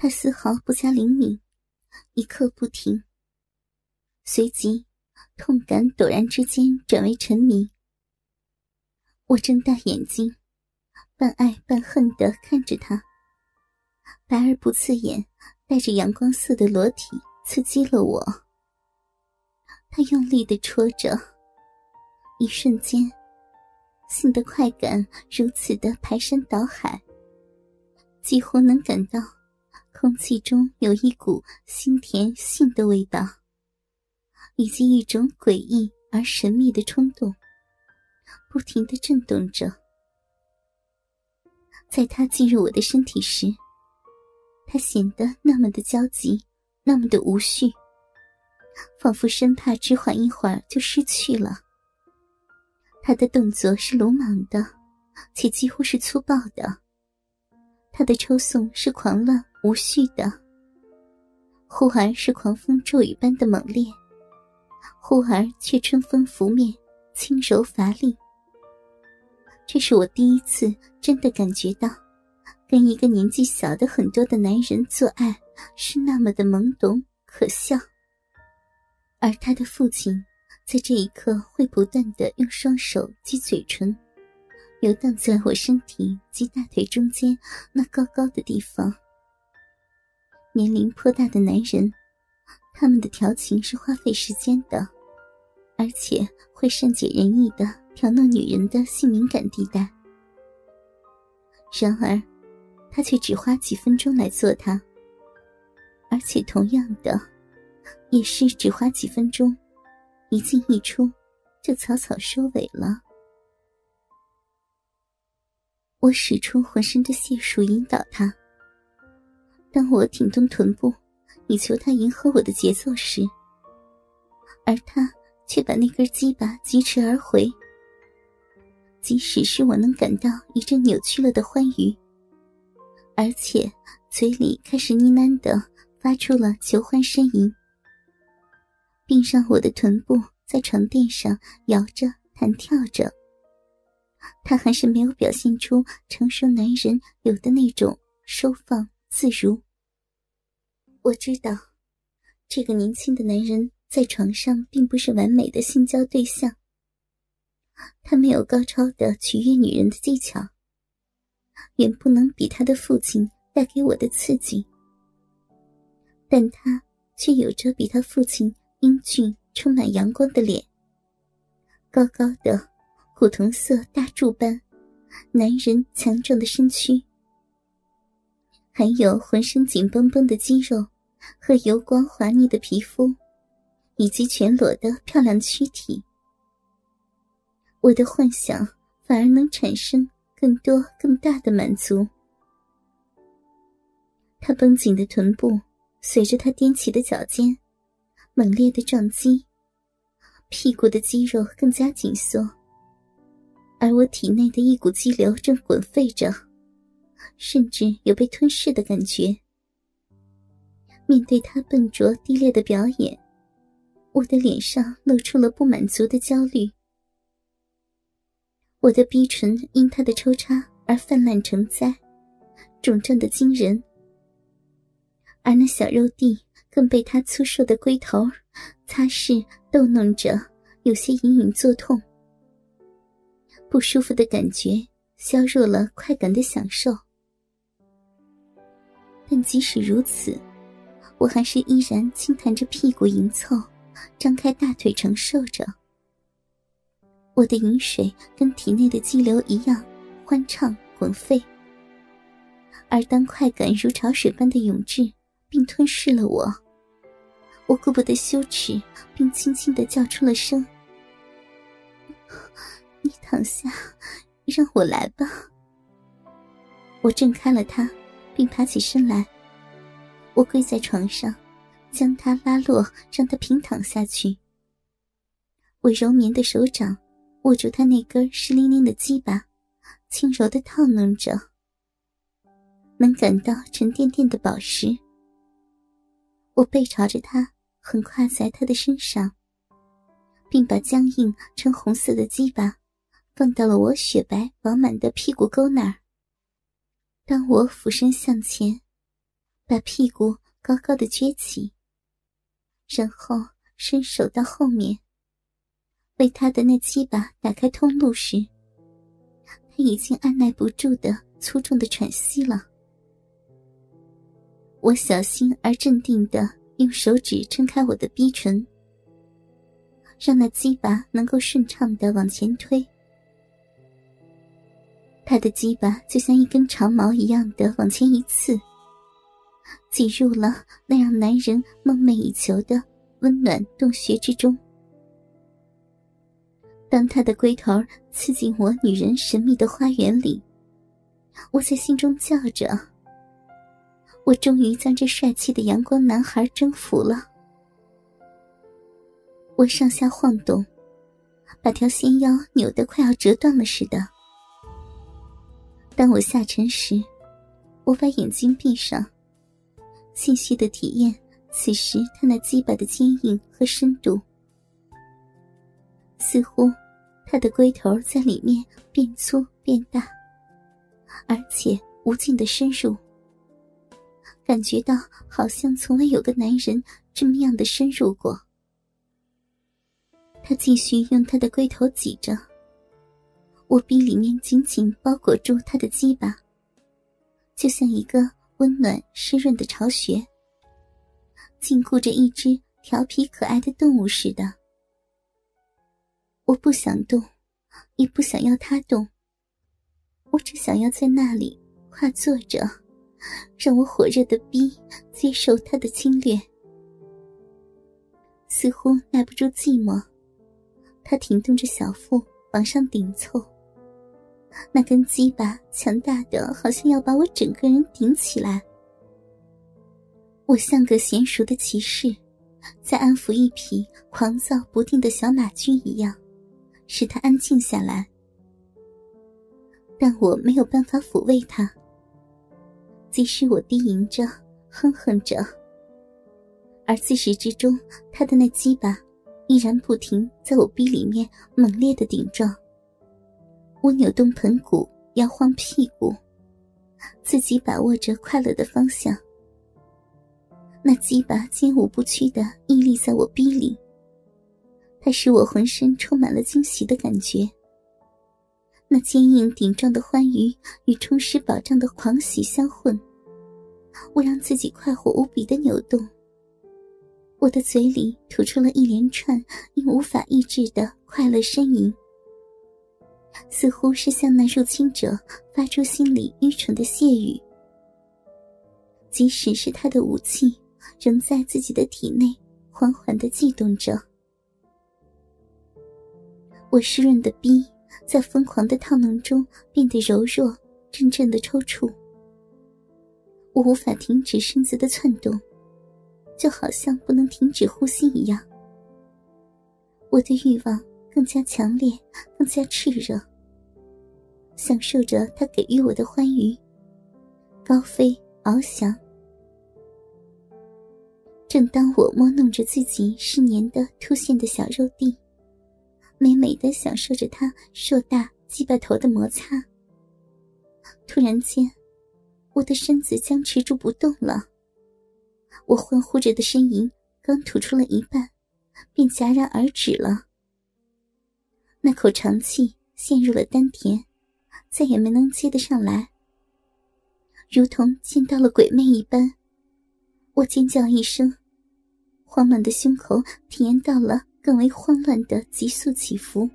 他丝毫不加灵敏，一刻不停。随即，痛感陡然之间转为沉迷。我睁大眼睛，半爱半恨的看着他。白而不刺眼、带着阳光色的裸体刺激了我。他用力的戳着，一瞬间，性的快感如此的排山倒海，几乎能感到空气中有一股腥甜性的味道，以及一种诡异而神秘的冲动。不停的震动着，在他进入我的身体时，他显得那么的焦急，那么的无序，仿佛生怕只缓一会儿就失去了。他的动作是鲁莽的，且几乎是粗暴的。他的抽送是狂乱无序的，忽而是狂风骤雨般的猛烈，忽而却春风拂面，轻柔乏力。这是我第一次真的感觉到，跟一个年纪小的很多的男人做爱是那么的懵懂可笑。而他的父亲在这一刻会不断的用双手及嘴唇，游荡在我身体及大腿中间那高高的地方。年龄颇大的男人，他们的调情是花费时间的，而且会善解人意的。挑弄女人的性敏感地带，然而，他却只花几分钟来做它，而且同样的，也是只花几分钟，一进一出，就草草收尾了。我使出浑身的解数引导他，当我挺动臀部，以求他迎合我的节奏时，而他却把那根鸡巴疾驰而回。即使是我能感到一阵扭曲了的欢愉，而且嘴里开始呢喃的发出了求欢呻吟，并让我的臀部在床垫上摇着弹跳着。他还是没有表现出成熟男人有的那种收放自如。我知道，这个年轻的男人在床上并不是完美的性交对象。他没有高超的取悦女人的技巧，远不能比他的父亲带给我的刺激。但他却有着比他父亲英俊、充满阳光的脸，高高的古铜色大柱般男人强壮的身躯，还有浑身紧绷绷的肌肉和油光滑腻的皮肤，以及全裸的漂亮躯体。我的幻想反而能产生更多更大的满足。他绷紧的臀部随着他踮起的脚尖猛烈的撞击，屁股的肌肉更加紧缩，而我体内的一股激流正滚沸着，甚至有被吞噬的感觉。面对他笨拙低劣的表演，我的脸上露出了不满足的焦虑。我的逼唇因他的抽插而泛滥成灾，肿胀的惊人，而那小肉蒂更被他粗瘦的龟头擦拭逗弄着，有些隐隐作痛。不舒服的感觉削弱了快感的享受，但即使如此，我还是依然轻弹着屁股迎凑，张开大腿承受着。我的饮水跟体内的激流一样欢畅滚沸，而当快感如潮水般的涌至并吞噬了我，我顾不得羞耻，并轻轻的叫出了声：“你躺下，让我来吧。”我挣开了他，并爬起身来。我跪在床上，将他拉落，让他平躺下去。我柔绵的手掌。握住他那根湿淋淋的鸡巴，轻柔的套弄着，能感到沉甸甸的宝石。我背朝着他，横跨在他的身上，并把僵硬呈红色的鸡巴放到了我雪白饱满的屁股沟那儿。当我俯身向前，把屁股高高的撅起，然后伸手到后面，为他的那鸡巴打开通路时，他已经按耐不住的粗重的喘息了。我小心而镇定的用手指撑开我的逼唇，让那鸡巴能够顺畅的往前推。他的鸡巴就像一根长矛一样的往前一刺，挤入了那让男人梦寐以求的温暖洞穴之中。当他的龟头刺进我女人神秘的花园里，我在心中叫着：“我终于将这帅气的阳光男孩征服了。”我上下晃动，把条纤腰扭得快要折断了似的。当我下沉时，我把眼睛闭上，细细的体验此时他那鸡巴的坚硬和深度。似乎他的龟头在里面变粗变大，而且无尽的深入，感觉到好像从未有个男人这么样的深入过。他继续用他的龟头挤着。我臂里面紧紧包裹住他的鸡巴，就像一个温暖湿润的巢穴，禁锢着一只调皮可爱的动物似的。我不想动，也不想要他动。我只想要在那里跨坐着，让我火热的逼接受他的侵略。似乎耐不住寂寞，他挺动着小腹往上顶凑。那根鸡巴强大的，好像要把我整个人顶起来。我像个娴熟的骑士，在安抚一匹狂躁不定的小马驹一样，使它安静下来。但我没有办法抚慰它，即使我低吟着、哼哼着，而自始至终，他的那鸡巴依然不停在我逼里面猛烈的顶撞。我扭动盆骨，摇晃屁股，自己把握着快乐的方向。那鸡巴坚无不屈的屹立在我逼里，它使我浑身充满了惊喜的感觉。那坚硬顶撞的欢愉与充实饱胀的狂喜相混，我让自己快活无比的扭动。我的嘴里吐出了一连串因无法抑制的快乐呻吟。似乎是向那入侵者发出心里愚蠢的谢语。即使是他的武器，仍在自己的体内缓缓的悸动着。我湿润的逼在疯狂的套弄中变得柔弱，阵阵的抽搐。我无法停止身子的窜动，就好像不能停止呼吸一样。我的欲望。更加强烈，更加炽热。享受着他给予我的欢愉，高飞翱翔。正当我摸弄着自己湿黏的凸现的小肉蒂，美美的享受着他硕大鸡巴头的摩擦，突然间，我的身子僵持住不动了。我欢呼着的呻吟刚吐出了一半，便戛然而止了。那口长气陷入了丹田，再也没能接得上来，如同见到了鬼魅一般。我尖叫一声，慌乱的胸口体验到了更为慌乱的急速起伏。